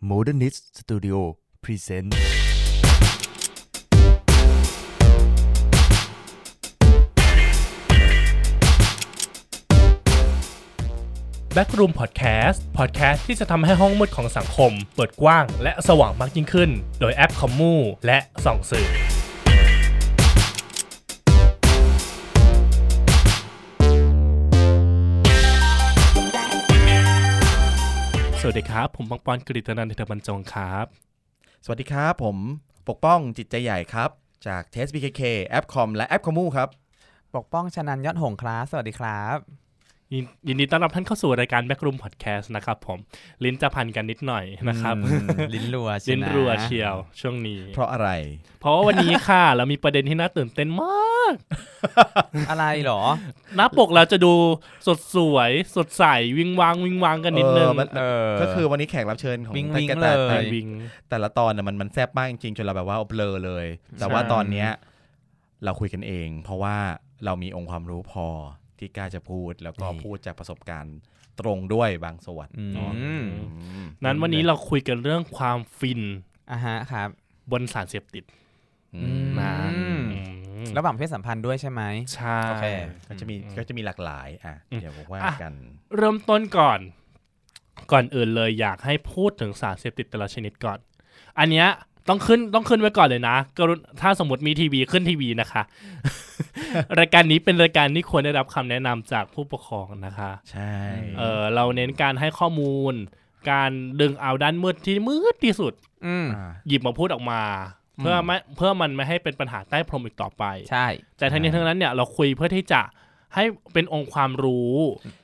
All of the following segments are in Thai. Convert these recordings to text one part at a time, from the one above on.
Modernist Studio Present Backroom พอดแคสต์พอดแคสต์ที่จะทำให้ห้องมืดของสังคม เปิดกว้างและสว่างมากยิ่งขึ้น โดย APCOM มูและส่องสื่อ สวัสดีครับ ผมปังปอนกฤตนันท์เทบรรจงครับ สวัสดีครับ ผมปกป้องจิตใจใหญ่ครับ จากเทส BKK APCOM และ APCOM มูครับ ปกป้องชนันยอดหงส์ครับสวัสดีครับ ยินยินดีต้อนรับท่านเข้าสู่รายการ Backroom พอดแคสต์นะครับผม ลิ้นจะพันกันนิดหน่อยนะครับอืมลิ้นรัวเชียวลิ้นนะรัวเชียวช่วงนี้ เพราะอะไร เพราะว่าวันนี้ค่ะ เรามีประเด็นที่น่าตื่นเต้นมาก อะไรเหรอ หน้าปกเราจะดูสดสวย สดใส วิงวางวิงวางกันนิดนึงเออมันเออก็คือวันนี้แขกรับเชิญของวิงท่านวิงแกแต่เลยแต่วิงแต่ละตอนน่ะมันมันแซ่บมากจริงๆจนเราแบบว่าเบลอเลย แต่ว่าใช่ตอนเนี้ยเราคุยกันเอง เพราะว่าเรามีองค์ความรู้พอ ที่กล้าจะพูดแล้วก็พูดจากประสบการณ์ตรงด้วยบางส่วนอืมอืมนั้นวันนี้เราคุยกันเรื่องความฟินอะฮะครับ บนสารเสพติดอืมนะอืมอืมระหว่างเพศสัมพันธ์ด้วยใช่ไหมใช่โอเคก็จะมีก็จะมีหลากหลายอะเดี๋ยวบอกว่าอะกัน เริ่มต้นก่อน ก่อนอื่นเลยอยากให้พูดถึงสารเสพติดแต่ละชนิดก่อน อันเนี้ย ต้องขึ้นต้องขึ้นไว้ก่อนเลยนะกรุณถ้าสมมติมีทีวีขึ้นทีวีนะคะ รายการนี้เป็นรายการที่ควรได้รับคำแนะนำจากผู้ปกครองนะคะ ใช่เออเราเน้นการให้ข้อมูล การดึงเอาด้านมืดที่มืดที่สุด อืมอ่าหยิบมาพูดออกมา เพื่อไม่เพื่อมันไม่ให้เป็นปัญหาใต้พรมอีกต่อไป ใช่ แต่ทั้งนี้ทั้งนั้นเนี่ยเราคุยเพื่อที่จะ ให้เป็นองค์ความรู้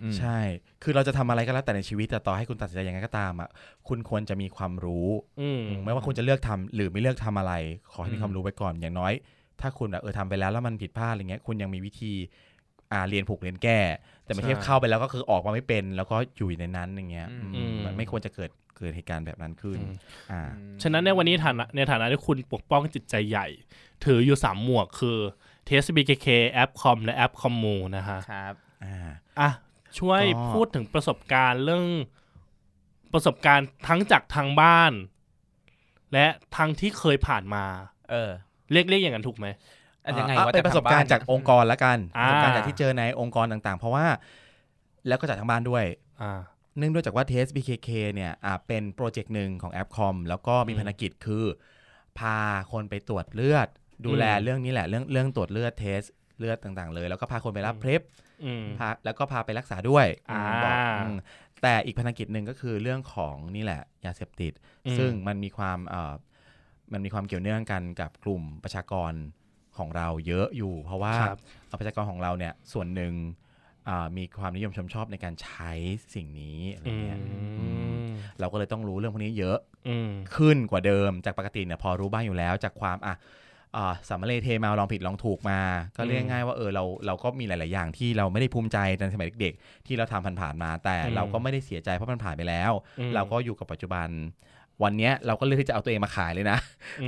อืมใช่ คือเราจะทำอะไรก็แล้วแต่ในชีวิตแต่ต่อให้คุณตัดสินใจยังไงก็ตามอะ คุณควรจะมีความรู้อืมไม่ว่าคุณจะเลือกทำหรือไม่เลือกทำอะไร ขอให้มีอืมความรู้ไว้ก่อนอย่างน้อย ถ้าคุณแบบเออทำไปแล้วแล้วมันผิดพลาดอะไรเงี้ย คุณยังมีวิธีอ่าเรียนผูกเรียนแก้ แต่ไม่ใช่เข้าไปแล้วก็คือออกมาไม่เป็น แล้วก็อยู่ในนั้นอย่างเงี้ยอืมมันไม่ควรจะเกิดเกิดเหตุการณ์แบบนั้นขึ้น อ่า ฉะนั้นในวันนี้ฐานะในฐานะที่คุณปกป้องจิตใจใหญ่ ถืออยู่สามหมวกคือ TSBKK แอปคอมและแอปคอมมูนะฮะครับอ่าอะช่วยก็พูดถึงประสบการณ์เรื่องประสบการณ์ทั้งจากทางบ้าน และทั้งที่เคยผ่านมา เออ เรียกเรียกอย่างนั้นถูกไหมอันยังไงอะวะเป็นประสบการณ์จากองค์กรละกันปอ่าระสบการณ์จากที่เจอในองค์กรต่างๆ เพราะว่า แล้วก็จากทางบ้านด้วยอ่าเนื่องด้วยจากว่า Test BKK เนี่ยอ่าเป็นโปรเจกต์หนึ่งของ APCOM แล้วก็มีอืมภารกิจคือ พาคนไปตรวจเลือด ดูแลอืมเรื่องนี้แหละเรื่องเรื่องตรวจเลือด test เลือดต่างๆ เลย แล้วก็พาคนไปรับอืม PrEP อืมพาแล้วก็พาไปรักษาด้วยอ่าบอกอืมแต่อีกภารกิจหนึ่งก็คือเรื่องของนี่แหละยาเสพติดอืมซึ่งมันมีความเอ่อมันมีความเกี่ยวเนื่องกันกับกลุ่มประชากรของเราเยอะอยู่ เพราะว่าครับประชากรของเราเนี่ยส่วนหนึ่งอ่ามีความนิยมชมชอบในการใช้สิ่งนี้อะไรอืเงี้ยมเราก็เลยต้องรู้เรื่องพวกนี้เยอะอืมขึ้นกว่าเดิมจากปกติเนี่ยพอรู้บ้างอยู่แล้วจากความอะอ่า สามเลเทมาลองผิดลองถูกมา ก็เรียกง่ายๆว่าเออเราเราก็มีหลาย ๆ อย่างที่เราไม่ได้ภูมิใจในสมัยเด็ก ๆ ที่เราทำผ่านๆมา แต่อืมเราก็ไม่ได้เสียใจเพราะมันผ่านไปแล้วอืมเราก็อยู่กับปัจจุบัน วันเนี้ยเราก็เลือกที่จะเอาตัวเองมาขายเลยนะ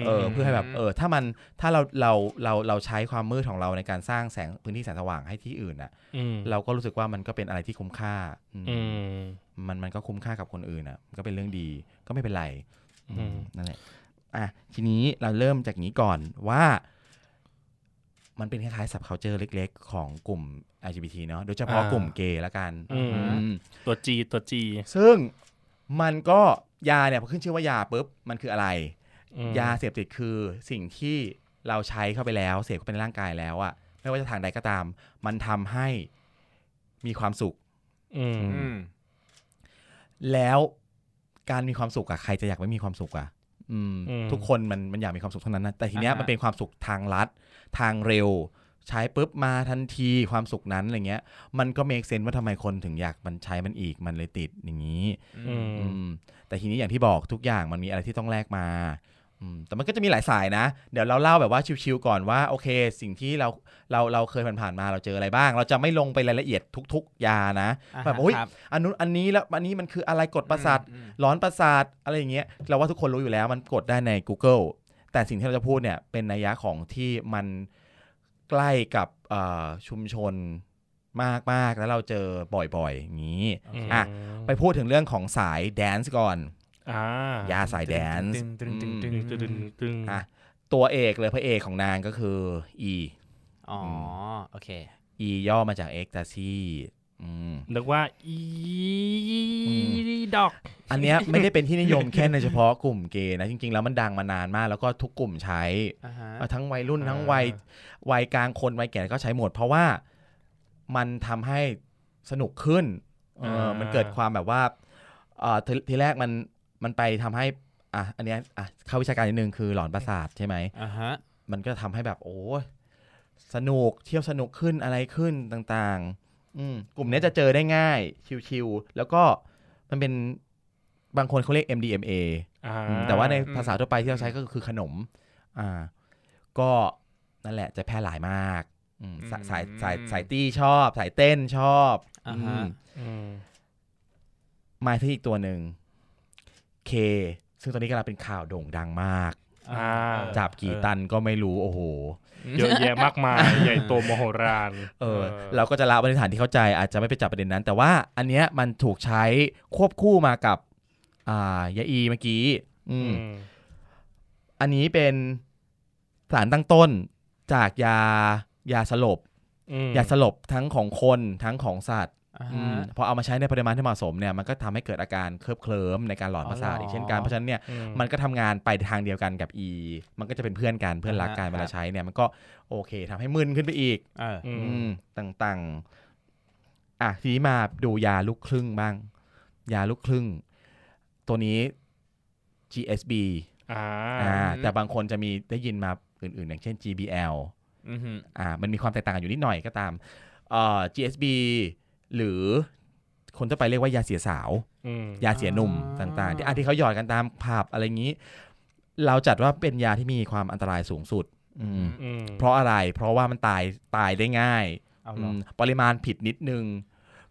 เออเพื่อให้แบบเออถ้ามันถ้าเราเราเราเราใช้ความมืดของเราในการสร้างแสงพื้นที่แสงสว่างให้ที่อื่นอะอืมเราก็รู้สึกว่ามันก็เป็นอะไรที่คุ้มค่าอืมอืมมันมันก็คุ้มค่ากับคนอื่นอะมันก็เป็นเรื่องดีก็ไม่เป็นไรอืมอืมนั่นแหละ อะทีนี้เราเริ่มจากนี้ก่อนว่า มันเป็นคล้ายๆ subculture เล็ก ๆ ของกลุ่ม LGBT เนาะโดยเฉพาะอ่ากลุ่มเกย์ละกันอืมอืมตัวจีตัวจีซึ่งมันก็ยาเนี่ยพอขึ้นชื่อว่ายาปุ๊บมันคืออะไรอืมยาเสพติดคือสิ่งที่เราใช้เข้าไปแล้ว เสพเข้าไปในร่างกายแล้วอะไม่ว่าจะทางใดก็ตาม มันทำให้มีความสุข อืมอืมแล้วการมีความสุขอะใครจะอยากไม่มีความสุขอะอืมอืม ทุกคนมันมันอยากมีความสุขทั้งนั้นนะแต่ทีเนี้ยอ่าฮะมันเป็นความสุขทางลัดทางเร็ว ใช้ปุ๊บมาทันทีความสุขนั้นอะไรเงี้ย มันก็เมคเซนว่าทำไมคนถึงอยากมันใช้มันอีกมันเลยติดอย่างนี้อืมอืมแต่ทีนี้อย่างที่บอกทุกอย่างมันมีอะไรที่ต้องแลกมาอืม แต่มันก็จะมีหลายสายนะ เดี๋ยวเราเล่าแบบว่าชิวๆก่อนว่าโอเค สิ่งที่เราเราเราเคยผ่านๆมาเราเจออะไรบ้าง เราจะไม่ลงไปรายละเอียดทุก ๆ ยานะอ่าฮะแบบโอ้ยครับอันนู้นอันนี้แล้วอันนี้มันคืออะไรกดประสาทอืมร้อนประสาทอะไรอย่างเงี้ยเราว่าทุกคนรู้อยู่แล้วมันกดได้ใน Google แต่สิ่งที่เราจะพูดเนี่ยเป็นนัยยะของที่มันใกล้กับเอ่อชุมชนมากๆแล้วเราเจอบ่อยๆ อย่างนี้อืมอะไปพูดถึงเรื่องของสายแดนซ์ก่อนอ่า ยาสายแดนซ์ตึงตึงตึงตึงตึงตึงตึงอะตัวเอกเลยพระเอกของนางก็คือ E อ๋อโอเค E ย่อมาจาก ecstasy อืมนึกว่า อีอืดอก อันเนี้ยไม่ได้เป็นที่นิยมแค่ในเฉพาะกลุ่มเกย์นะ จริง ๆ แล้วมันดังมานานมาก แล้วก็ทุกกลุ่มใช้อ่าฮะเอ่อทั้งวัยรุ่นอ่าทั้งวัยวัยกลางคนวัยแก่ก็ใช้หมด เพราะว่ามันทำให้สนุกขึ้น เอออ่ามัมันเกิดความแบบว่าเอ่อทีทีแรกมัน มันไปทำให้อะอันเนี้ยอะเข้าวิชาการนิดนึงคือหลอนประสาทใช่ไหมอ่าฮะมันก็ทำให้แบบโอ้ยสนุกเที่ยวสนุกขึ้นอะไรขึ้นต่างๆ อืมกลุ่มเนี้ยจะเจอได้ง่ายชิวๆแล้วก็มันเป็นบางคนเขาเรียก MDMA อ่าอืมแต่ว่าในภาษาทั่วไปที่เราใช้ก็คือขนม อ่า ก็นั่นแหละจะแพร่หลายมากอืมสายสายสายสายตี้ชอบ สายเต้นชอบอ่าอืฮะมอืมมาที่อีกตัวหนึ่ง เค ซึ่งตอนนี้กำลังเป็นข่าวโด่งดังมาก อ่าจับกี่ตันก็ไม่รู้โอ้โห เยอะแยะมากมาย ใหญ่โตมโหฬารเออ เราก็จะละไว้ในฐานที่เข้าใจอาจจะไม่ไปจับประเด็นนั้น แต่ว่าอันเนี้ยมันถูกใช้ควบคู่มากับ อ่ายาอีเมื่อกี้ อืมอืมอันนี้เป็นสารตั้งต้นจากยายาสลบ อืมยาสลบทั้งของคนทั้งของสัตว์อ่าอืฮะม พอเอามาใช้ในปริมาณที่เหมาะสมเนี่ยมันก็ทำให้เกิดอาการเคลิบเคลิ้มในการหลอนประสาทอ๋อเหรออีกเช่นกัน เพราะฉะนั้นเนี่ยอืมันก็ทำงานไปทางเดียวกันกับ E มันก็จะเป็นเพื่อนกันเพื่อนรักกันอ่าฮะเวลาใช้เนี่ยมันก็โอเคทำให้มึนขึ้นไปอีกเอออือืมมต่างๆอะทีนี้มาดูยาลูกครึ่งบ้าง ยาลูกครึ่ง ตัวนี้ GSB อ่าอ่าแต่บางคนจะมีได้ยินมาอื่นๆ อย่างเช่น GBL อือฮึอ่ามันมีความแตกต่างกันอยู่นิดหน่อยก็ตามเอ่อ GSB หรือคนทั่วไปเรียกว่ายาเสียสาวอืมยาเสียหนุ่มต่างๆ ที่อะที่เขาหยอดกันตามผับอะไรอย่างนี้ เราจัดว่าเป็นยาที่มีความอันตรายสูงสุด อืมอืมเพราะอะไร เพราะว่ามันตายตายได้ง่ายเอาเหรออืมปริมาณผิดนิดนึง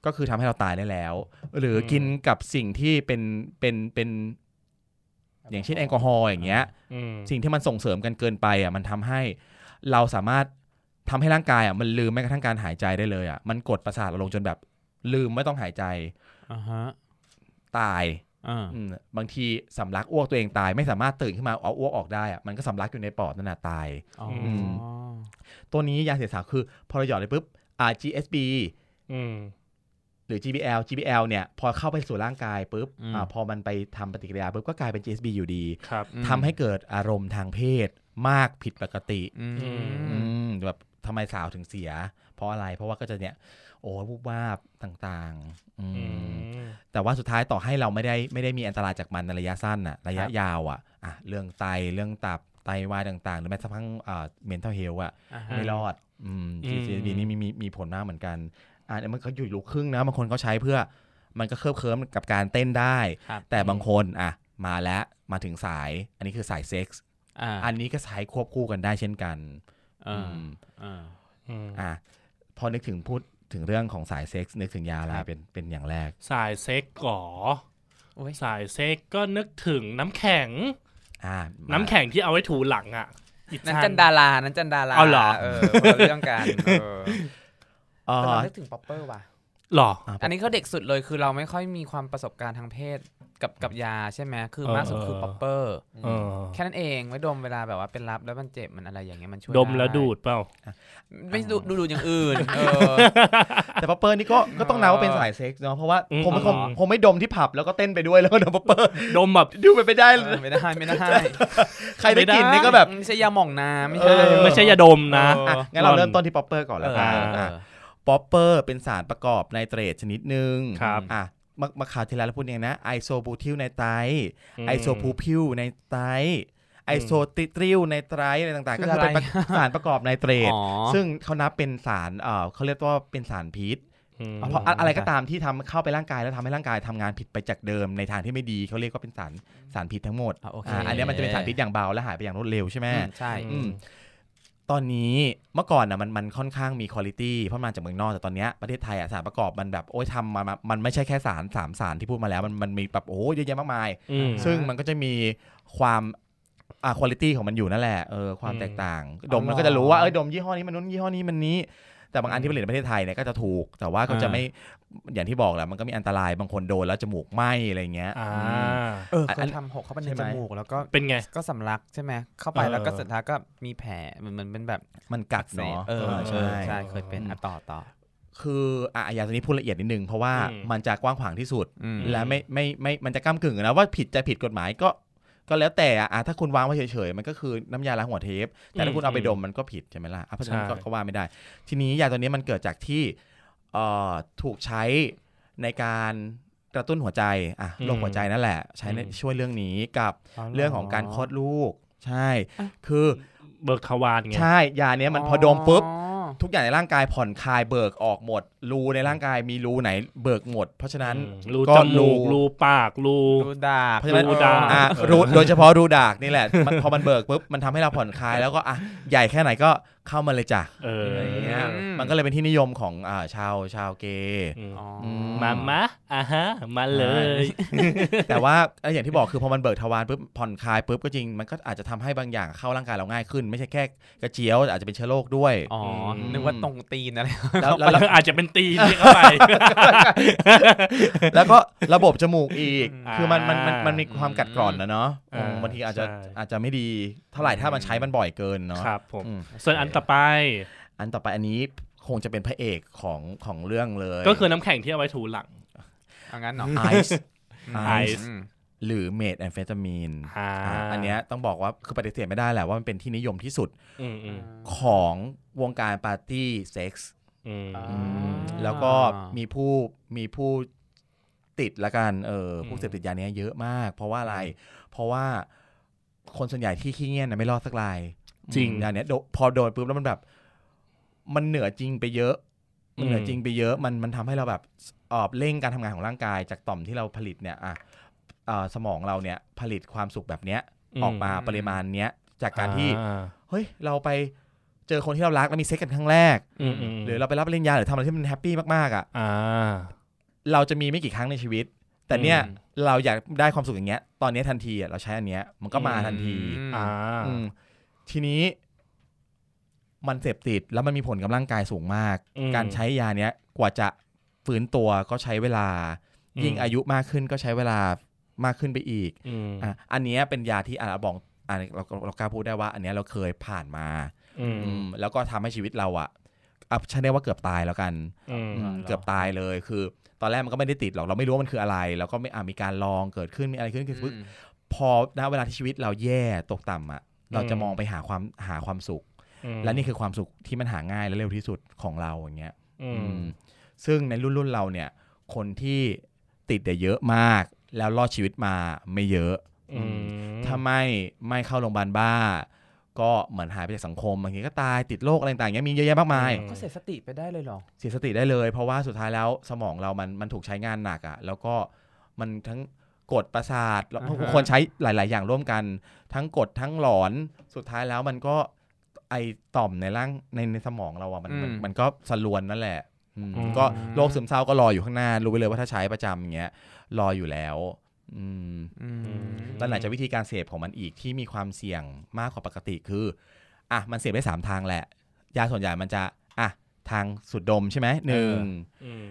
ก็คือทำให้เราตายได้แล้ว หรือกินกับสิ่งที่เป็นเป็นเป็นอย่างเช่นแอลกอฮอล์อย่างเงี้ยอืมสิ่งที่มันส่งเสริมกันเกินไปอะมันทำให้เราสามารถทำให้ร่างกายอะมันลืมแม้กระทั่งการหายใจได้เลยอะมันกดประสาทเราลงจนแบบ ลืมไม่ต้องหายใจอ่าฮะตายอ่าอืมบางทีสำลักอ้วกตัวเองตาย ไม่สามารถตื่นขึ้นมาเอาอ้วกออกได้อะมันก็สำลักอยู่ในปอดนั่นแหะตายอ๋อมตัวนี้ยาเสียสาวคือ พอเราหยอดไปปุ๊บอ่า GSB อืมหรือ GBL GBL เนี่ย พอเข้าไปสู่ร่างกายปุ๊บอืมอ่าพอมันไปทำปฏิกิริยาปุ๊บก็กลายเป็น GSB อยู่ดีครับอืมทำให้เกิดอารมณ์ทางเพศมากผิดปกติอืมอืมแบบทำไมสาวถึงเสีย เพราะอะไรเพราะว่าก็จะเนี่ย โอ้วูบวาบต่างๆอืมอืมแต่ว่าสุดท้ายต่อให้เราไม่ได้ไม่ได้มีอันตรายจากมันในระยะสั้นอะระยะครับยาวอะอะเรื่องไตเรื่องตับไตวายต่างๆ หรือแม้กระทั่งอ่า mental health อะอ่าฮะไม่รอดอืมอืม GCB นี่มีมีมีผลมากเหมือนกันอ่ามันก็อยู่ลูกครึ่งนะบางคนเขาใช้เพื่อมันก็เคลิบเคลิ้มกับการเต้นได้ครับแต่บางคนอะมาแล้วมาถึงสาย อันนี้คือสายเซ็กส์อ่าอันนี้ก็ใช้ควบคู่กันได้เช่นกันอ่าอืมอ่าอืมอะพอนึกถึงพูด ถึงเรื่องของสายเซ็กส์นึกถึงยาอะไรครับเป็นเป็นอย่างแรก สายเซ็กส์ก่อโอ้ยสายเซ็กส์ก็นึกถึงน้ำแข็งอ่ามาน้ำแข็งที่เอาไว้ถูหลังอะอีนั่นจาจันดารานั่นจันดาราเอาเหรอเออคนละเรื่องกันเออเอ่แต่อเรานึกถึง popper ว่ะ หรอ อันนี้เขาเด็กสุดเลยคือเราไม่ค่อยมีความประสบการณ์ทางเพศกับกับยาใช่ไหมคือเออมากสุดคือ popper เออแค่นั้นเองไว้ดมเวลาแบบว่าเป็นรับแล้วมันเจ็บมันอะไรอย่างเงี้ยมันช่วยดมแล้วไดูดเปล่า ไม่ดูดูดูอย่างอื่นเออแต่ popper นี่ก็ก็ต้องนับว่าเป็นสายเซ็กส์เนาะเพราะว่าอืมผมไม่คงอ๋อผมไม่ดมที่ผับแล้วก็เต้นไปด้วยแล้วก็ดม popper ดมแบบดูไปไม่ได้เลยไม่ได้ไม่ได้ใครได้กลิ่นนี่ก็แบบไม่ใช่ยาหม่องน้ำไม่เอใช่อไม่ใช่ยาดมนะเอออะงั้นเราเริ่มต้นที่ popper ก่อนแล้วกันเออเออะอ popper เป็นสารประกอบไนเตรตชนิดหนึ่งครับอะมามาข่าวที่แล้วเราพูดยังไงนะ isobutyl nitrite isopropyl nitrite isopentyl nitrite อะไรต่างๆคืก็อคืออะไรเป็นสารประกอบไนเตรตอ๋อซึ่งเขานับเป็นสารเอ่อเขาเรียกว่าเป็นสารพิษอืมอ๋อเพราะอะไรก็ตามที่ทำเข้าไปร่างกายแล้วทำให้ร่างกายทำงานผิดไปจากเดิมในทางที่ไม่ดีเขาเรียกว่าเป็นสารสารพิษทั้งหมดอะโอเคอะอันเนี้ยมันจะเป็นสารพิษอย่างเบาและหายไปอย่างรวดเร็วใช่ไหมอืมใช่อืม ตอนนี้เมื่อก่อนอะมันมันค่อนข้างมีคุณภาพเพราะมาจากเมืองนอกแต่ตอนเนี้ยประเทศไทยอะสารประกอบมันแบบโอ้ยทำมามามันไม่ใช่แค่สารสามสารที่พูดมาแล้ว มันมันมีแบบโอ้ยเยอะแยะมากมายอืมซึ่งมันก็จะมีความอ่าคุณภาพของมันอยู่นั่นแหละเออความอืมแตกต่างอ๋อดมมันก็จะรู้ว่าเอ้ยดมยี่ห้อนี้มันนู้นยี่ห้อนี้มันนี้ แต่บางอันที่ผลิตในประเทศไทยเนี่ยก็จะถูก แต่ว่าก็จะอ่าไม่อย่างที่บอกแหละมันก็มีอันตรายบางคนโดนแล้วจมูกไหมอะไรเงี้ยอ่าเอออันเขาทำหกเข้าไปในใช่ไหจมมูกแล้วก็เป็นไงก็สำลักใช่ไหมเข้าไปเออแล้วก็สุดท้ายก็มีแผลเหมือนมันเป็นแบบมันกัดเนาะเออเออใช่ใช่ใช่เคยเป็นอะต่อต่อคืออะยาตัวนี้พูดละเอียดนิดนึง เพราะว่าอืมมันจะกว้างขวางที่สุดอืมและไม่ไม่ไม่มันจะก้ากึ่งนะว่าผิดจะผิดกฎหมายก็ ก็แล้วแต่อะถ้าคุณวางไว้เฉยๆ มันก็คือน้ำยาล้างหัวเทป แต่ถ้าคุณเอาไปดมมันก็ผิดใช่ไหมล่ะอะเพราะฉะนั้นก็ใช่ก็ว่าไม่ได้ ทีนี้ยาตัวนี้มันเกิดจากที่เอ่อถูกใช้ในการกระตุ้นหัวใจอะโรคหัวใจนั่นแหละ ใช้ในช่วยเรื่องนี้กับเรื่องของการคลอดลูก ใช่ คือเบิกทวารไงใช่ ยาเนี้ยมันพอดมปุ๊บ ทุกอย่างในร่างกายผ่อนคลายเบิกออกหมด รูในร่างกายมีรูไหนเบิกหมด เพราะฉะนั้นอืมรูก็จมูกรูปากรูดูดากเพราะฉะนั้นรูดากอะรูโดยเฉพาะรูดากนี่แหละมันพอมันเบิกปุ๊บมันทำให้เราผ่อนคลายแล้วก็อะใหญ่แค่ไหนก็ เข้ามาเลยจ้ะเอออะไรอย่างเงี้ยอืม มันก็เลยเป็นที่นิยมของอ่าชาวชาวเกย์ อืมอ๋อม มามาอะฮะ มาเลย แต่ว่าเอ่ออย่างที่บอกคือพอมันเบิกทวารปุ๊บผ่อนคลายปุ๊บก็จริงมันก็อาจจะทำให้บางอย่างเข้าร่างกายเราง่ายขึ้น ไม่ใช่แค่กระเจียวอาจจะเป็นเชื้อโรคด้วย อ๋ออม นึกว่าตรงตีนอะไร แล้วแล้วแล้วอาจจะเป็นตีนที่เข้าไป แล้วก็ระบบจมูกอีก อ่าคือมันมันมันมันมีความกัดกร่อนนะเนาะอ่าอืมบางทีอาจจะใช่ อาจจะไม่ดีเท่าไหร่ถ้ามันใช้มันบ่อยเกินเนาะ ครับผม อืม ส่วนอันต่อไป อันต่อไปอันนี้คงจะเป็นพระเอกของของเรื่องเลย ก็คือน้ำแข็งที่เอาไว้ถูหลังเอางั้นเหรอไอซ์ไอไอซ์ซ์หรือ methamphetamine อ่าอันเนี้ยต้องบอกว่าคือปฏิเสธไม่ได้แหละว่ามันเป็นที่นิยมที่สุดอืมอืมของวงการปาร์ตี้เซ็กส์อืมอ่าอืมแล้วก็มีผู้มีผู้ติดละกันเออผู้อืมเสพติดยาเนี้ยเยอะมาก เพราะว่าอะไร เพราะว่าคนส่วนใหญ่ที่ขี้เงี่ยนอะไม่รอดสักราย จริงอืมยาเนี้ยโดพอโดนปุ๊บแล้วมันแบบ มันเหนือจริงไปเยอะ มันเหนือจริงไปเยอะ มันมันทำให้เราแบบเอ่อเร่งการทำงานของร่างกาย จากต่อมที่เราผลิตเนี่ยอะเอ่อสมองเราเนี่ยผลิตความสุขแบบเนี้ยอืมออกมาปริมาณเนี้ยจากการที่อ่าเฮ้ยเราไปเจอคนที่เรารักแล้วมีเซ็กกันครั้งแรกอืมอืมหรือเราไปรับปริญญาหรือทำอะไรที่มัน happy มากๆอะอ่าเราจะมีไม่กี่ครั้งในชีวิต แต่เนี่ยอืมเราอยากได้ความสุขอย่างเงี้ย ตอนเนี้ยทันทีอะเราใช้อันเนี้ยมันก็มาทันทีอืมอ่าอืม ทีนี้มันเสพติดแล้วมันมีผลกับร่างกายสูงมากอืมการใช้ยาเนี้ยกว่าจะฟื้นตัวก็ใช้เวลาอืมยิ่งอายุมากขึ้นก็ใช้เวลามากขึ้นไปอีกอืมอะอันเนี้ยเป็นยาที่อะเราบอกอะเราเรากล้าพูดได้ว่า อันเนี้ยเราเคยผ่านมา อืมอืมแล้วก็ทำให้ชีวิตเราอะอะใช้ได้ว่าเกือบตายแล้วกันอืมอืมเกือบตายเลยคือ ตอนแรกมันก็ไม่ได้ติดหรอกเราไม่รู้ว่ามันคืออะไร แล้วก็ไม่อะมีการลองเกิดขึ้นมีอะไรขึ้นคืออืมพอณเวลาที่ชีวิตเราแย่ตกต่ำอะ เราจะอืมมองไปหาความหาความสุขอืมและนี่คือความสุขที่มันหาง่ายและเร็วที่สุดของเราอย่างเงี้ยอือืมมซึ่งในรุ่นรุ่นเราเนี่ย คนที่ติดเนี่ยเยอะมาก แล้วรอดชีวิตมาไม่เยอะอืมถ้าไม่ไม่เข้าโรงพยาบาลบ้า ก็เหมือนหายไปจากสังคมบางทีก็ตายติดโรคอะไรต่างๆเงี้ยมีเยอะแยะมากมายก็เสียสติไปได้เลยเหรอเสียสติได้เลย เพราะว่าสุดท้ายแล้วสมองเรามันมันถูกใช้งานหนักอะ่ะ แล้วก็มันทั้ง กดประสาทแล้วอ่าฮะทุกคนใช้หลาย ๆ อย่างร่วมกัน ทั้งกดทั้งหลอนสุดท้ายแล้วมันก็ไอต่อมในร่างในในสมองเราอะ่ะมันมันมันก็สลวนนั่นแหละอืมก็โรคซึมเศร้าก็รออยู่ข้างหน้า รู้ไปเลยว่าถ้าใช้ประจำอย่างเงี้ยรออยู่แล้วอืมอืมแล้วไหนจะวิธีการเสพของมันอีกที่มีความเสี่ยงมากกว่าปกติคือ อะมันเสพได้สามทางแหละ ยาส่วนใหญ่มันจะ อะ ทางสูดดมใช่ไหมหนึ่งอืม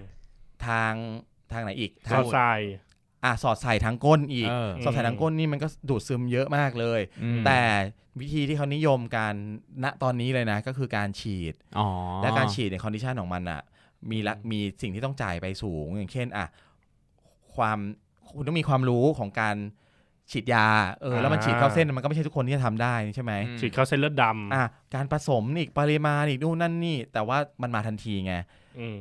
ทางทางไหนอีกซทาองสาย อะสอดใส่ทางก้นอีกเออสอดใส่ทางก้นนี่มันก็ดูดซึมเยอะมากเลยอืมแต่วิธีที่เขานิยมกันตอนนี้เลยนะ ก็คือการฉีดอ๋อและการฉีดใน condition ของมันอะมีละมีสิ่งที่ต้องจ่ายไปสูง อย่างเช่นอะความคุณต้องมีความรู้ของการฉีดยาเออแล้วมันฉีดเข้าเส้นมันก็ไม่ใช่ทุกคนที่จะทำได้ใช่ไหมอืมฉีดเข้าเส้นเลือดดำอะการผสมอีกปริมาณอีกนู่นนั่นนี่ แต่ว่ามันมาทันทีไงอืม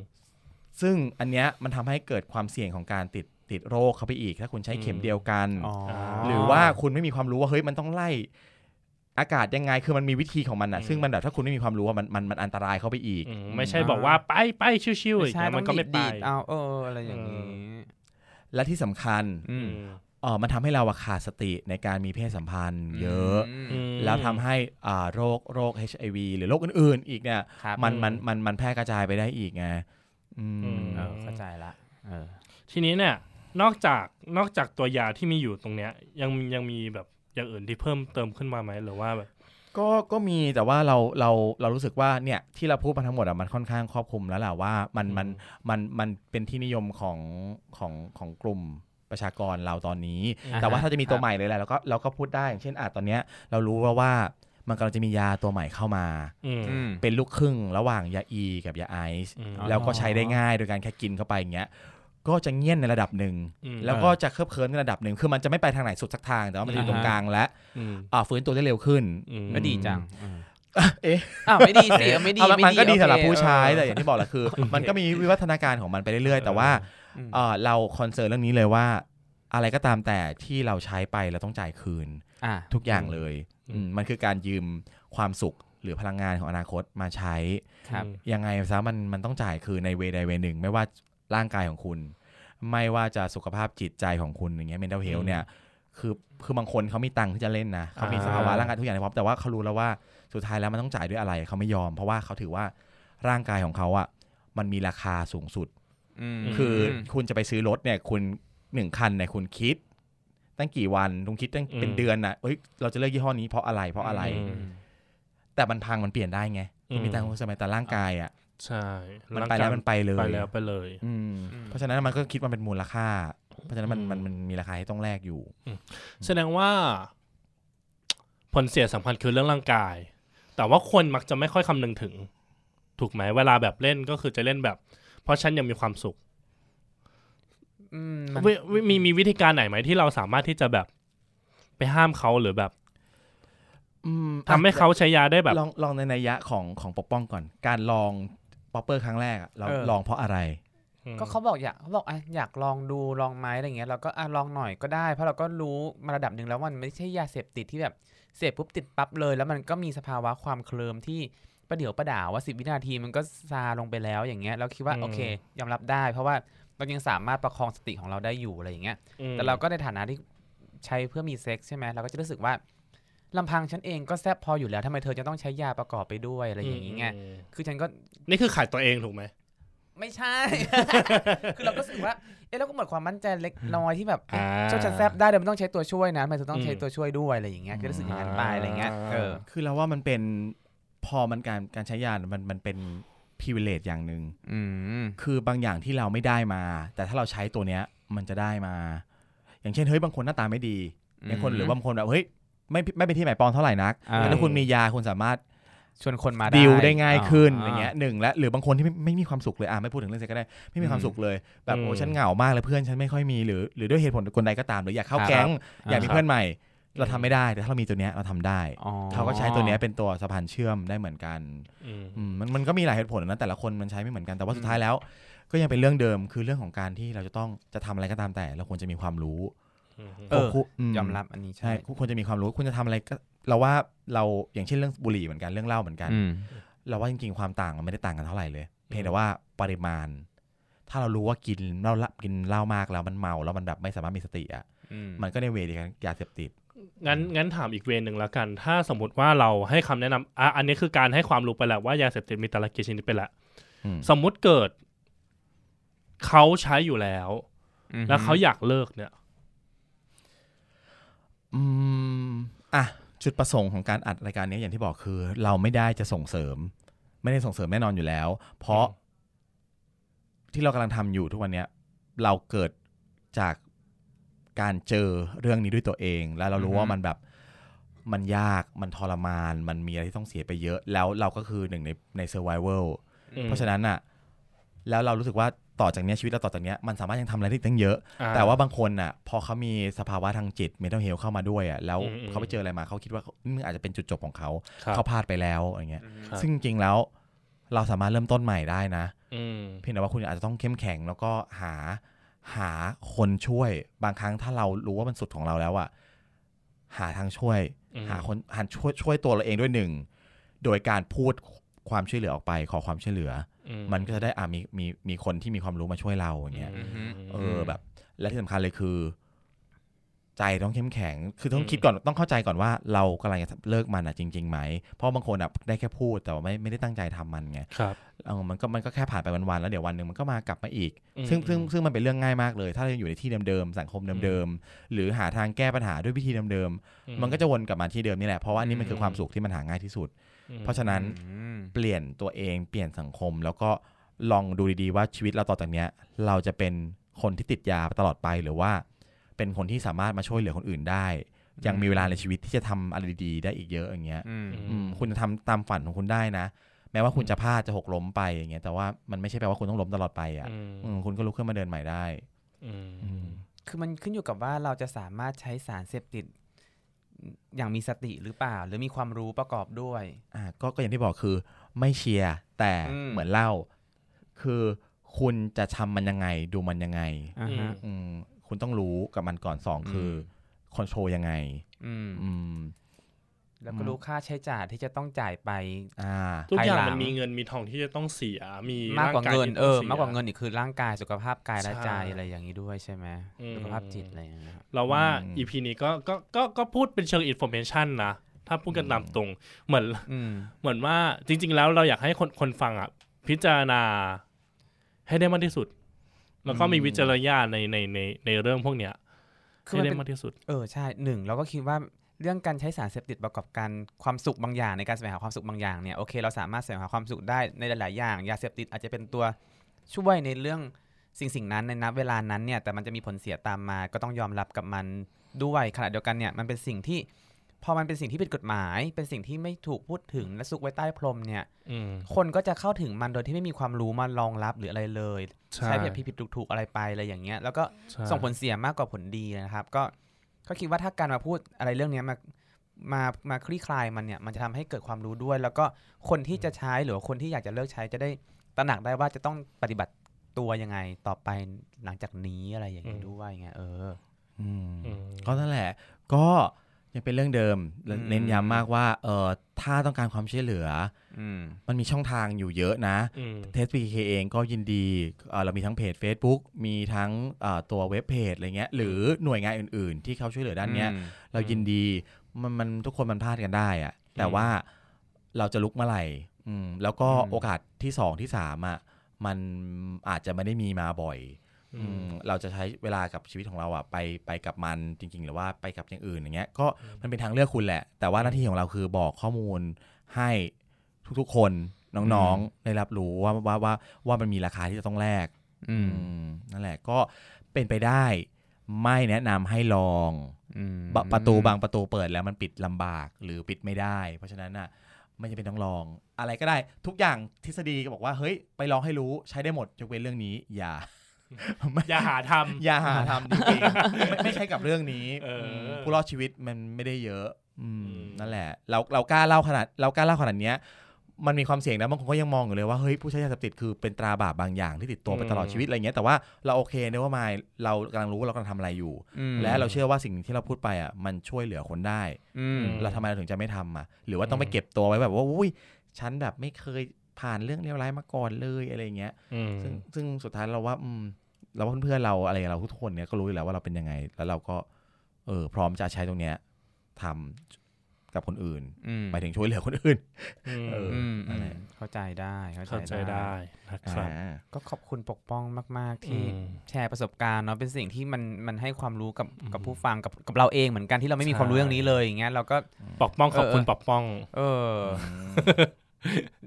ซึ่งอันเนี้ยมันทำให้เกิดความเสี่ยงของการติด ติดโรคเข้าไปอีก ถ้าคุณใช้เข็มเดียวกันอ๋อหรือว่าคุณไม่มีความรู้ว่าเฮ้ยมันต้องไล่อากาศยังไงคือมันมีวิธีของมันอะอืมซึ่งมันแบบถ้าคุณไม่มีความรู้ว่ามันมันมันอันตรายเข้าไปอีกอืมไม่ใช่บอกว่าไปไปชิวๆไม่อย่างใช่เงี้ยต้มัอนงก็ไม่ไปดีดๆเอาเอออะไรอย่างนี้ และที่สำคัญอืมเออมันทำให้เราอะขาดสติในการมีเพศสัมพันธ์ เยอะมแล้วทำให้อ่าโรคโรค HIV หรือโรคอื่นๆ อีกเนี่ยครับมันอืมมันมันมันแพร่กระจายไปได้อีกไงอืมอืมเออเข้าใจละเออทีนี้เนี่ย นอกจากนอกจากตัวยาที่มีอยู่ตรงเนี้ย ยังยังมีแบบอย่างอื่นที่เพิ่มเติมขึ้นมาไหมหรือว่าแบบ ก็ก็มีแต่ว่าเราเราเรารู้สึกว่าเนี่ยที่เราพูดมาทั้งหมดอะมันค่อนข้างครอบคลุมแล้วแหละว่ามันมันมันมันเป็นที่นิยมของของของกลุ่มประชากรเราตอนนี้อ่าฮะแต่ว่าถ้าจะมีตัวครับใหม่เลยแหละเราก็เราก็พูดได้อย่างเช่นอาตอนเนี้ยเรารู้ว่าว่ามันกำลังจะมียาตัวใหม่เข้ามาอืมอืมเป็นลูกครึ่งระหว่างยาอี กับยาไอซ์อืมแล้วก็ใช้ได้ง่ายโดยการแค่กินเข้าไปอย่างเงี้ย ก็จะเงียนในระดับหนึ่งอืมแล้วก็จะเคลิบเคลิ้มในระดับหนึ่งคือมันจะไม่ไปทางไหนสุดสักทาง แต่ว่ามันจะอยู่ตรงอ่าฮะกลางและอืมอ่าฟื้นตัวได้เร็วขึ้นอืมก็ดีจังอืมเอ๊ะอ้าวไม่ดีสิไม่ดีเอามันไมันก็ดีโอเคสำหรับผู้ใช้เออแต่อย่างที่บอกแหละคือ มันก็มีวิวัฒนาการของมันไปเรื่อยๆ แต่ว่าอืมเอ่อเราคอนเซิร์นเรื่องนี้เลยว่า อะไรก็ตามแต่ที่เราใช้ไปเราต้องจ่ายคืนอ่าทุกอย่างเลยอืมอืมมันคือการยืมความสุขหรือพลังงานของอนาคตมาใช้ครับยังไงซะมันมันต้องจ่ายคือในเวใดเวหนึ่ง ไม่ว่า ร่างกายของคุณ ไม่ว่าจะสุขภาพจิตใจของคุณอย่างเงี้ย mental health เนี่ยคือคือบางคนเขามีตังค์ที่จะเล่นนะเขามีอ่าสภาวะร่างกายทุกอย่างในพร้อมแต่ว่าเขารู้แล้วว่าสุดท้ายแล้วมันต้องจ่ายด้วยอะไรเขาไม่ยอม เพราะว่าเขาถือว่าร่างกายของเขาอะมันมีราคาสูงสุดอืมคือคุณจะไปซื้อรถเนี่ย คุณหนึ่งคันเนี่ยคุณคิด ตั้งกี่วันคุณคิดตั้งเป็นอืมเดือนน่ะเอ้ยเราจะเลือกยี่ห้อนี้เพราะอะไรเพราะอะไรอืมแต่มันพังมันเปลี่ยนได้ไงอืมมีตังค์สมัยแต่ร่างกายอะ ใช่มันไปแล้วมันไปเลยไปแล้วไปเลยอืมอืมเพราะฉะนั้นมันก็คิดว่าเป็นมูลค่า เพราะฉะนั้นมันอืมมันมันมีราคาที่ต้องแลกอยู่แสดงว่า ผลเสียสำคัญคือเรื่องร่างกาย แต่ว่าคนมักจะไม่ค่อยคำนึงถึง ถูกไหมเวลาแบบเล่นก็คือจะเล่นแบบ เพราะฉันยังมีความสุขอืมมันวิวิมีมีวิธีการไหนไหมที่เราสามารถที่จะแบบไปห้ามเขาหรือแบบอืมทำให้เขาใช้ยาได้แบบ ลองลองในนัยยะของของปกป้องก่อน การลอง popper ครั้งแรกอะเราเออ ลองเพราะอะไร ก็เขาบอกอยากเขาบอกอะอยากลองดูลองไหมอะไรเงี้ยเราก็อะลองหน่อยก็ได้ เพราะเราก็รู้มาระดับหนึ่งแล้วว่ามันไม่ใช่ยาเสพติดที่แบบเสพปุ๊บติดปั๊บเลย แล้วมันก็มีสภาวะความเคลิมที่ประเดี๋ยวประดาวว่าสิบวินาทีมันก็ซาลงไปแล้วอย่างเงี้ยเราคิดว่าอืม โอเค ยอมรับได้ เพราะว่าเรายังสามารถประคองสติของเราได้อยู่อะไรอย่างเงี้ยอืมแต่เราก็ในฐานะที่ใช้เพื่อมีเซ็กซ์ใช่ไหมเราก็จะรู้สึกว่า ลำพังฉันเองก็แซบพออยู่แล้วทำไมเธอจะต้องใช้ยาประกอบไปด้วยอะไรอย่างงี้ไงมคือฉันก็นี่คือขายตัวเองถูกไหมไม่ใช่ คือเราก็รู้สึกว่า เอ๊ะเราก็หมดความมั่นใจเล็กน้อยที่แบบอ่าช่วยฉันแซบได้เดี๋ยวมันต้องใช้ตัวช่วยนะทำไมเธอต้องใช้อืมตัวช่วยด้วยอะไรอย่างเงี้ยก็รู้สึกอย่างนั้นไปอะไรเงี้ยเออคือเราว่ามันเป็นพอมันการการใช้ยามันมันเป็น privilege อย่างหนึ่งอืมคือบางอย่างที่เราไม่ได้มา แต่ถ้าเราใช้ตัวเนี้ยมันจะได้มา อย่างเช่นเฮ้ยบางคนหน้าตาไม่ดีอืมบางคนหรือบางคนแบบเฮ้ย ไม่ไม่เป็นที่หมายปองเท่าไหร่นักอ่าแต่ถ้าคุณมียาคุณสามารถชวนคนมาได้ดีลได้ง่ายขึ้นอ๋อออย่างเงี้ยหนึ่งและหรือบางคนที่ไม่ไม่มีความสุขเลยอะไม่พูดถึงเรื่องเซ็กก็ได้ไม่มีความสุขเลย แบบโอ้ฉันเหงามากเลยเพื่อนฉันไม่ค่อยมีหรือหรือด้วยเหตุผลคนใดก็ตาม หรืออยากเข้าแก๊งอยากมีเพื่อนใหม่ เราทำไม่ได้แต่ถ้าเรามีตัวเนี้ยเราทำได้อ๋อเขาก็ใช้ตัวเนี้ยเป็นตัวสะพานเชื่อมได้เหมือนกันอืมอืมมันมันก็มีหลายเหตุผลนะแต่ละคนมันใช้ไม่เหมือนกันแต่ว่าสุดท้ายแล้ว ก็ยังเป็นเรื่องเดิมคือเรื่องของการที่เราจะต้องจะทำอะไรก็ตามแต่ เราควรจะมีความรู้อืม เออควบมยอมรับอันนี้ใช่ใช่ควรจะมีความรู้คุณจะทำอะไรก็เราว่าเราอย่างเช่นเรื่องบุหรี่เหมือนกันเรื่องเหล้าเหมือนกันอืมเราว่าจริงๆความต่างมันไม่ได้ต่างกันเท่าไหร่เลย เพียงแต่ว่าปริมาณ ถ้าเรารู้ว่ากินเหล้าละกินเหล้ามากแล้วมันเมาแล้วมันแบบไม่สามารถมีสติอะอืมมันก็ในเวเดียวกันยาเสพติดงั้นงั้นถามอีกเวรหนึ่งแล้วกัน ถ้าสมมติว่าเราให้คำแนะนำอะอันนี้คือการให้ความรู้ไปแล้วว่ายาเสพติดมีแต่ละกี่ชนิดไปแล้วอืมสมมุติเกิดเขาใช้อยู่แล้วอืมแล้วเขาอยากเลิกเนี่ย อืม อะจุดประสงค์ของการอัดรายการนี้อย่างที่บอกคือ เราไม่ได้จะส่งเสริม ไม่ได้ส่งเสริมแน่นอนอยู่แล้ว เพราะที่เรากำลังทำอยู่ทุกวันเนี้ยเราเกิดจากการเจอเรื่องนี้ด้วยตัวเอง แล้วเรารู้ว่ามันแบบมันยากมันทรมาน มันมีอะไรที่ต้องเสียไปเยอะ แล้วเราก็คือหนึ่งในใน survival อืมเพราะฉะนั้นอะ แล้วเรารู้สึกว่า ต่อจากเนี้ยชีวิตเราต่อจากเนี้ยมันสามารถยังทำอะไรได้อีกตั้งเยอะอ่แต่ว่าบางคนอะพอเขามีสภาวะทางจิต mental health เข้ามาด้วยอะแล้วอืมอืมเขาไปเจออะไรมาเขาคิดว่านี่อาจจะเป็นจุดจบของเขาครับเขาพลาดไปแล้วอย่างเงี้ยครับซึ่งจริงๆแล้วเราสามารถเริ่มต้นใหม่ได้นะอืมเพียงแต่ว่าคุณอาจจะต้องเข้มแข็งแล้วก็หาหาคนช่วยบางครั้งถ้าเรารู้ว่ามันสุดของเราแล้วอะหาทางช่วยอืมหาคนหาช่วยช่วยตัวเราเองด้วยหนึ่งโดยการพูดความช่วยเหลือออกไป ขอความช่วยเหลืออือ มันก็จะได้อ่ามีมีมีคนที่มีความรู้มาช่วยเราอย่างเงี้ยอืมเออแบบ และที่สำคัญเลยคือ ใจต้องเข้มแข็ง คือต้องคิดก่อนต้องเข้าใจก่อนว่าเรากำลังจะเลิกมันอะจริงๆไหมเพราะบางคนอะได้แค่พูดแต่ว่าไม่ไม่ได้ตั้งใจทำมันไงครับเออมันก็มันก็แค่ผ่านไปวันๆแล้วเดี๋ยววันหนึ่งมันก็มากลับมาอีกอืมซึ่งซึ่งซึ่งมันเป็นเรื่องง่ายมากเลย ถ้าเราอยู่ในที่เดิมๆสังคมเดิมๆหรือหาทางแก้ปัญหาด้วยวิธีเดิมๆมันก็จะวนกลับมาที่เดิมนี่แหละเพราะว่านี่มันคือความสุขที่มันหาง่ายที่สุดอืม เพราะฉะนั้นอืมเปลี่ยนตัวเองเปลี่ยนสังคม แล้วก็ลองดูดีๆว่าชีวิตเราต่อจากเนี้ย เราจะเป็นคนที่ติดยาตลอดไปหรือว่า เป็นคนที่สามารถมาช่วยเหลือคนอื่นได้ ยังมีเวลาในชีวิตที่จะทำอะไรดีๆได้อีกเยอะอย่างเงี้ยอืมอืมคุณจะทำตามฝันของคุณได้นะ แม้ว่าคุณจะพลาดจะหกล้มไปอย่างเงี้ยแต่ว่ามันไม่ใช่แปลว่าคุณต้องล้มตลอดไปอะอืมอืมคุณก็ลุกขึ้นมาเดินใหม่ได้อืมอืมคือมันขึ้นอยู่กับว่าเราจะสามารถใช้สารเสพติด อย่างมีสติหรือเปล่า หรือมีความรู้ประกอบด้วยอ่าก็ก็อย่างที่บอกคือไม่เชียร์แต่อืมเหมือนเล่า คือคุณจะทำมันยังไงดูมันยังไงอ่าฮะอืมคุณต้องรู้กับมันก่อนสองคือคอนโทรลยังไง อืมอืม แล้วก็รู้ค่าใช้จ่ายที่จะต้องจ่ายไปอ่าทุกอย่างภายหลังมันมีเงินมีทองที่จะต้องเสียมีมากกว่าร่เงินที่เอต้อสียมากกว่าเงินอีกคือร่างกายสุขภาพกายและใช่ใจอะไรอย่างนี้ด้วยใช่ไหมอืมสุขภาพจิตอะไรอย่างเงี้ยเราว่าอืมอีพีนี้ก็ก็ก็ก็พพูดเป็นเชิง information นะถ้าพูดกันตามตรงเหมือนอืมเหมือนว่าจริง ๆ แล้วเราอยากให้คนคนฟังอะพิจารณาให้ได้มากที่สุด แล้วก็มีวิจารณญาณในในในในเรื่องพวกเนี้ยคือให้มันได้เป็นมากที่สุด เออใช่หนึ่งเราก็คิดว่า เรื่องการใช้สารเสพติดประกอบกันความสุขบางอย่างในการแสวงหาความสุขบางอย่างเนี่ยโอเคเราสามารถแสวงหาความสุขได้ในหลาย ๆ อย่างยาเสพติดอาจจะเป็นตัวช่วยในเรื่องสิ่งสิ่งนั้นในนับเวลานั้นเนี่ยแต่มันจะมีผลเสียตามมาก็ต้องยอมรับกับมันด้วยขณะเดียวกันเนี่ยมันเป็นสิ่งที่พอมันเป็นสิ่งที่ผิดกฎหมาย เป็นสิ่งที่ไม่ถูกพูดถึงและซุกไว้ใต้พรมเนี่ยอืมคนก็จะเข้าถึงมันโดยที่ไม่มีความรู้มารองรับหรืออะไรเลย ใช่ใช้แบบผิดๆถูกๆอะไรไปอะไรอย่างเงี้ย แล้วก็ใช่ส่งผลเสียมากกว่าผลดีนะครับ ก็ ก็คิดว่าถ้าการมาพูดอะไรเรื่องเนี้ยมามามาคลี่คลายมันเนี่ยมันจะทำให้เกิดความรู้ด้วย แล้วก็คนที่จะใช้หรือว่าคนที่อยากจะเลิกใช้จะได้ตระหนักได้ว่าจะต้องปฏิบัติตัวยังไงต่อไปหลังจากนี้อะไรอย่างนี้ด้วยไงเอออืมอืมก็นั่นแหละ ก็ ยังเป็นเรื่องเดิมอืมเน้นย้ำมากว่าเออถ้าต้องการความช่วยเหลืออืมมันมีช่องทางอยู่เยอะนะอืมเทสพีเคเองก็ยินดีเอ่อเรามีทั้งเพจ Facebook มีทั้งเอ่อตัวเว็บเพจอะไรเงี้ยหรือหน่วยงานอื่น ๆ ที่เขาช่วยเหลือด้านเนี้ยอืมเรายินดีมันมันทุกคนมันพลาดกันได้อะแต่ว่าเราจะลุกเมื่อไหร่อืมแล้วก็อืมโอกาสที่สองที่สามอะมันอาจจะไม่ได้มีมาบ่อยอือืมม เราจะใช้เวลากับชีวิตของเราอะไปไปกับมันจริง ๆ หรือว่าไปกับอย่างอื่นอย่างเงี้ยก็มันเป็นทางเลือกคุณแหละ แต่ว่าหน้าที่ของเราคือบอกข้อมูลให้ทุกๆคนน้องๆได้รับรู้ว่าว่าว่าว่ามันมีราคาที่จะต้องแลกอืมอืมนั่นแหละก็เป็นไปได้ไม่แนะนำให้ลองอืมบประตูบางประตูเปิดแล้วมันปิดลำบากหรือปิดไม่ได้ เพราะฉะนั้นน่ะไม่จำเป็นต้องลอง อะไรก็ได้ ทุกอย่างทฤษฎีก็บอกว่าเฮ้ยไปลองให้รู้ใช้ได้หมดยกเว้นเรื่องนี้อย่า อย่าหาทอย่าหาทำจริงๆไม่ไม่ใช่กับเรื่องนี้เอออืมผู้รอดชีวิตมันไม่ได้เยอะอืมอืมนั่นแหละ เราเรากล้าเล่าขนาดเรากล้าเล่าขนาดเนี้ยมันมีความเสี่ยงนะบางคนก็ยังมองอยู่เลยว่าเฮ้ยผู้ใช้ยาเสพติดคือเป็นตราบาปบางอย่างที่ติดตัวไปตลอดชีวิตอะไรเงี้ยแต่ว่าเราโอเคเนอะว่าไม่เรากำลังรู้ว่าเรากำลังทำอะไรอยู่อืมและเราเชื่อว่าสิ่งที่เราพูดไปอะมันช่วยเหลือคนได้อืมเราทำไมเราถึงจะไม่ทำอะหรือว่าต้องไปเก็บตัวไว้แบบว่าอุ้ยฉันแบบไม่เคยผ่านเรื่องเลวร้ายมาก่อนเลยอะไรเงี้ยำอืมซึ่งซึ่งสุดท้ายเราว่าอืม เราว่าเพื่อนๆเราอะไรเราทุกคนเนี่ยก็รู้อยู่แล้วว่าเราเป็นยังไง แล้วเราก็เออพร้อมจะใช้ตรงเนี้ยทำกับคนอื่นอืมหมายถึงช่วยเหลือคนอื่นอืมเอออืมนั่นแหละเข้าใจได้เข้าเข้าใจใจได้ได้นะครับอ่าก็ขอบคุณปกป้องมากๆอืที่มแชร์ประสบการณ์เนาะเป็นสิ่งที่มันมันให้ความรู้กับอืมกับผู้ฟังกับกับเราเองเหมือนกันที่เราไม่มีใช่ความรู้เรื่องนี้เลยอย่างเงี้ยเราก็ปกป้องขอบคุณเออปกป้อง เออ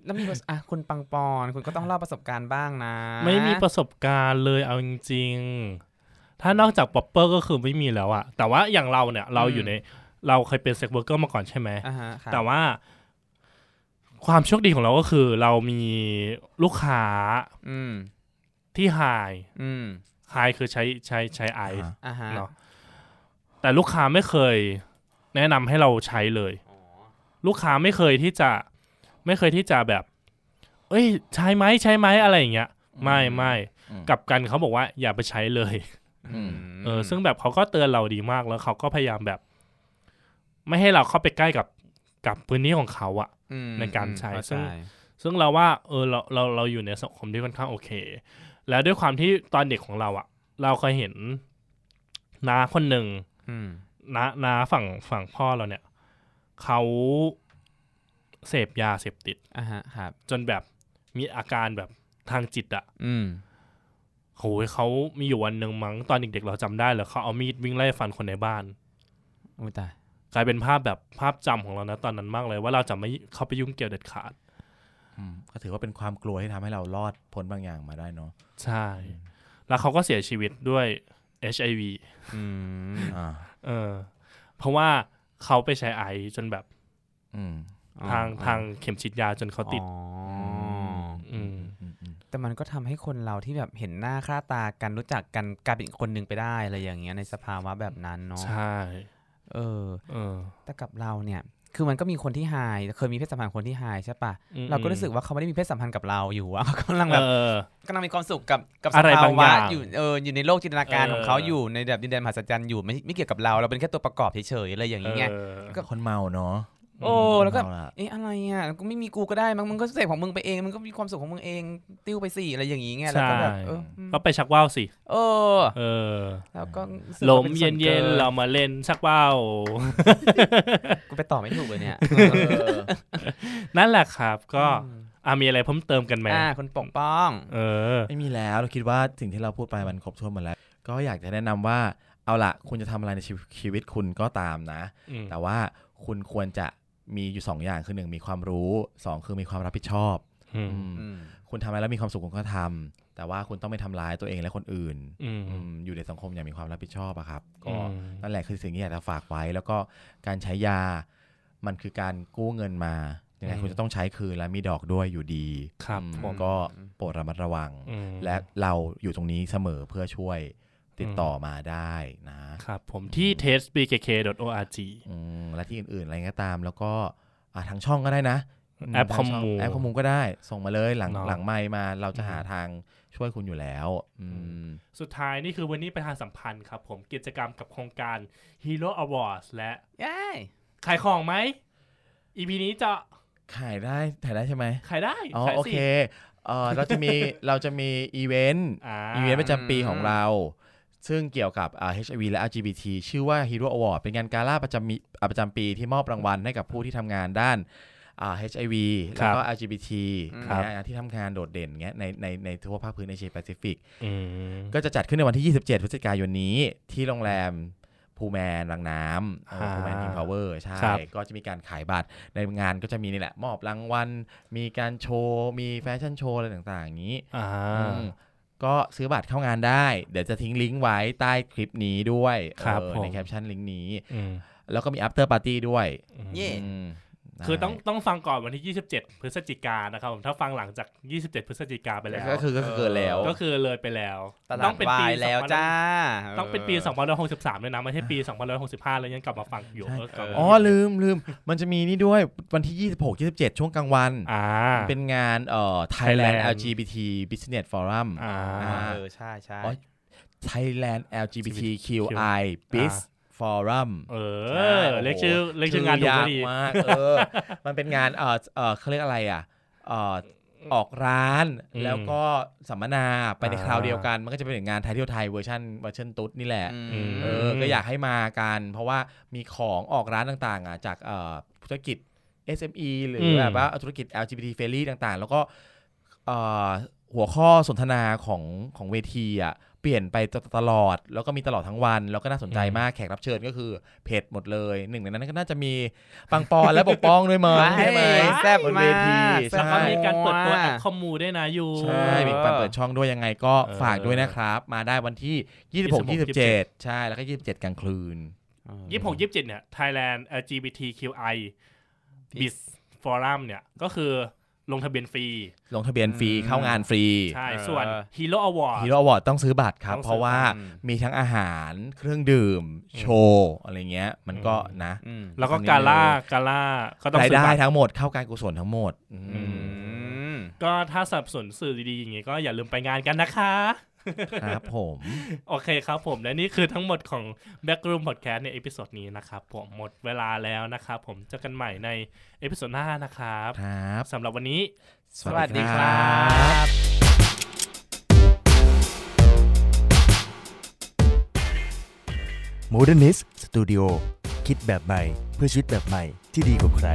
แล้วมีประสอะคุณปังปอนคุณก็ต้องเล่าประสบการณ์บ้างนะ ไม่มีประสบการณ์เลยเอาจริงๆ ถ้านอกจาก popper ก็คือไม่มีแล้วอะแต่ว่าอย่างเราเนี่ย เราอยู่ใน เราเคยเป็น sex worker มาก่อนใช่ไหมอ่าฮะครับแต่ว่า ความโชคดีของเราก็คือ เรามีลูกค้า อืมที่ไฮอืมไฮคือใช้ใช้ใช้ไอซ์อ่าฮะเนาะแต่ลูกค้าไม่เคย แนะนำให้เราใช้เลย ลูกค้าไม่เคยที่จะ ไม่เคยที่จะแบบ เอ้ย ใช้ไหมใช้ไหมอะไรอย่างเงี้ย ไม่ไม่อืมกลับกันเขาบอกว่าอย่าไปใช้เลยอืมเออ ซึ่งแบบเขาก็เตือนเราดีมากแล้วเขาก็พยายามแบบ ไม่ให้เราเข้าไปใกล้กับกับพื้นที่ของเขาอะอืมในการใช้เข้ซึ่งใจซึ่งเราว่า เออเราเราเราอยู่ในสังคมที่ค่อนข้างโอเค แล้วด้วยความที่ตอนเด็กของเราอะเราเคยเห็นน้าคนหนึ่งอืมน้าน้าฝั่งฝั่งพ่อเราเนี่ยเขา เสพยาเสพติดอะฮะครับ จนแบบมีอาการแบบทางจิตอะอืมโหยเขามีอยู่วันหนึ่งมั้งตอนเด็กๆเราจำได้เลยเขาเอามีดวิ่งไล่ฟันคนในบ้าน อุ้ยตายกลายเป็นภาพแบบภาพจำของเรานะตอนนั้นมากเลย ว่าเราจะไม่เข้าไปยุ่งเกี่ยวเด็ดขาด อืมก็ถือว่าเป็นความกลัวที่ทำให้เรารอดพ้นบางอย่างมาได้เนาะใช่ แล้วเขาก็เสียชีวิตด้วย HIV อืมอ่า เออ เพราะว่าเขาไปใช้ไอซ์จนแบบ อืม ทางทางเข็มฉีดยาจนเขาติดอ๋อออืมอืมอืมแต่มันก็ทำให้คนเราที่แบบเห็นหน้าค่าตากันรู้จักกันกลายเป็นอีกคนหนึ่งไปได้อะไรอย่างเงี้ยในสภาวะแบบนั้นเนาะใช่เออเออ แต่กับเราเนี่ย คือมันก็มีคนที่ไฮเคยมีเพศสัมพันธ์คนที่ไฮใช่ปะอืมเราก็รู้สึกว่าเขาไม่ได้มีเพศสัมพันธ์กับเราอยู่อะเขากำลังแบบเออกำลังมีความสุขกับกับสอะไรภาบางอวะย่างอยู่เอออยู่ในโลกจินตนาการเออของเขาอยู่ในแบบดินแดนมหัศจรรย์อยู่ไม่ไม่เกี่ยวกับเราเราเป็นแค่ตัวประกอบเฉยๆอะไรอย่างเงี้ยเออก็คนเมาเนาะ โอ้แล้วก็เมาละเอ๊ะอะไรอะกูไม่มีกูก็ได้มั้งมึงก็เสพของมึงไปเองมึงก็มีความสุขของมึงเอง ติ้วไปสิอะไรอย่างงี้ไงแล้วก็แบบเอออืมก็ไปชักว่าวสิเออ เออ แล้วก็รู้สึกลว่ามป็ส่เย็วนเย็นกิๆเรามาเล่นชักว่าวกูไปต่อไม่ถูกเลยเนี่ยเออนั่นแหละครับก็อืมอะมีอะไรเพิ่มเติมกันไหมอ่าคุณปกป้อง เออ ไม่มีแล้วเราคิดว่าสิ่งที่เราพูดไปมันครบถ้วนหมดแล้ว ก็อยากจะแนะนำว่าเอาละคุณจะทำอะไรในชีวิตชีวิตคุณก็ตามนะอืมแต่ว่าคุณควรจะ มีอยู่สองอย่างคือหนึ่งมีความรู้สองคือมีความรับผิดชอบอืมอืมอืมคุณทำอะไรแล้วมีความสุขคุณก็ทำแต่ว่าคุณต้องไม่ทำร้ายตัวเองและคนอื่นอืมอืมอยู่ในสังคมอย่างมีความรับผิดชอบอะครับ ก็อืมนั่นแหละคือสิ่งที่อยากจะฝากไว้ แล้วก็การใช้ยา มันคือการกู้เงินมายังไงอืมคุณจะต้องใช้คืนและมีดอกด้วยอยู่ดี ครับอืมผมก็โปรดระมัดระวังอืมและเราอยู่ตรงนี้เสมอเพื่อช่วย ติดต่อมาได้นะครับผมที่ testbkk.org อืมและที่อื่นๆ อะไรก็ตาม แล้วก็อะทางช่องก็ได้นะ แอปทางคอมช่งมูแอปคอมมูก็ได้ ส่งมาเลยหลังเนาะหลังไมค์มาเราจะอืมหาทางช่วยคุณอยู่แล้วอืมสุดท้ายนี่คือวันนี้ประธานสัมพันธ์ครับผมกิจกรรมกับโครงการ Hero Awards และเย้ขายของไหม EP นี้จะขายได้ถ่ายได้ใช่ไหมขายได้อ๋อขายโอสิเคเออเราจะมีเราจะมีอีเวนต์อ่าอีเวนต์ประจำปีของเรา ซึ่งเกี่ยวกับอ่า HIV และ LGBT ชื่อว่า Hero Award เป็นงานกาล่าประจำมีอ่าประจำปีที่มอบรางวัลให้กับผู้ที่ทำงานด้านอ่า HIV แล้วก็ LGBT ครับนะฮะที่ทำงานโดดเด่นเงี้ยในในในทั่วภาคพื้นเอเชียแปซิฟิกอืมก็จะจัดขึ้นในวันที่ 27 พฤศจิกายนนี้ที่โรงแรมพูลแมนรางน้ำอ่าพูลแมนคิงพาวเวอร์ใช่ครับก็จะมีการขายบัตรในงานก็จะมีนี่แหละ มอบรางวัล มีการโชว์ มีแฟชั่นโชว์อะไรต่างๆ อย่างนี้อ่าอืม ก็ซื้อบัตรเข้างานได้ เดี๋ยวจะทิ้งลิงก์ไว้ใต้คลิปนี้ด้วยครับเออผมในแคปชั่นลิงก์นี้อืมแล้วก็มี after party ด้วยเย่อืม คือต้องได้ต้องฟังก่อนวันที่ 27 พฤศจิกายนนะครับผมถ้าฟังหลังจาก 27 พฤศจิกายนไปแล้ว ก็คือก็คือเกินแล้ว ก็คือเลยไปแล้วตลาต้อดงเป็นวาปียแล้วจ้า ต้องเป็นปี2563ด้วยนะไม่ใช่ปี2565 แล้วยังกลับมาฟังอยู่ใช่เออกลับมาอ๋อลืมลืมมันจะมีนี่ด้วยวันที่ 26 27 ช่วงกลางวันอ่าเป็นงานเอ่อ Thailand Thailand LGBT Business Forum อ่าเออใช่ใช่อ๋อ Thailand LGBTQI Biz Forum เอใช่อโอ้โหเรียกชื่อเรียกชื่องานถูกยากพอดีมากเออมันเป็นงานเออเออเขาเรียกอะไรอะเออออกร้านอืมแล้วก็สัมมนาไปในอ่าคราวเดียวกัน มันก็จะเป็นงานไทยเที่ยวไทยเวอร์ชันเวอร์ชันตุ๊ดนี่แหละอืมเออก็อยากให้มากัน เพราะว่ามีของออกร้านต่างๆอะจากเอ่อธุรกิจ SME หรืออมแบบว่าธุรกิจ LGBT friendly ต่างๆ แล้วก็เอ่อหัวข้อสนทนาของของเวทีอะเปลี่ยนไปตลอด แล้วก็มีตลอดทั้งวัน แล้วก็น่าสนใจมากแขกรับเชิญก็คือเพจหมดเลยหนึ่งในนั้นก็น่าจะมีปังปอนและปกป้องด้วยมั้งว้ายใช่ไหมแซ่บบนเวทีมากแซ่บแล้วก็ใช่มีการเปิดตัวแอปคอมมูด้วยนะอยู่ใช่มีการเปิดช่องด้วยยังไงก็เออฝากด้วยนะครับ มาได้วันที่ 26 27 ใช่แล้วก็ 27 กลางคืนยี่สิบหกยี่สิบเจ็ดเนี่ย Thailand LGBTQI Biz Forum เนี่ยก็คือ ลงทะเบียนฟรี ลงทะเบียนฟรีอืมเข้างานฟรี ใช่เออส่วน Hero Award ฮีโร่อวอร์ดต้องซื้อบัตรครับต้องซื้อเพราะว่าอืมมีทั้งอาหารเครื่องดื่ม โชว์อะไรเงี้ย มันก็อืมนะอืมแล้วก็ฟังนิดนึงกาล่ากาล่าก็ต้องรายซื้อได้บัตรทั้งหมดเข้าการกุศลทั้งหมดอืมอือืมก็ถ้าสนับสนุนสื่อดีๆอย่างงี้ก็อย่าลืมไปงานกันนะคะ ครับผม โอเคครับผม และนี่คือทั้งหมดของ Backroom Podcast ใน episode นี้นะครับผมหมดเวลาแล้วนะครับผมเจอกันใหม่ใน episode หน้านะครับครับสำหรับวันนี้ สวัสดีครับบ Modernist Studio คิดแบบใหม่ เพื่อชีวิตแบบใหม่ที่ดีกว่าใคร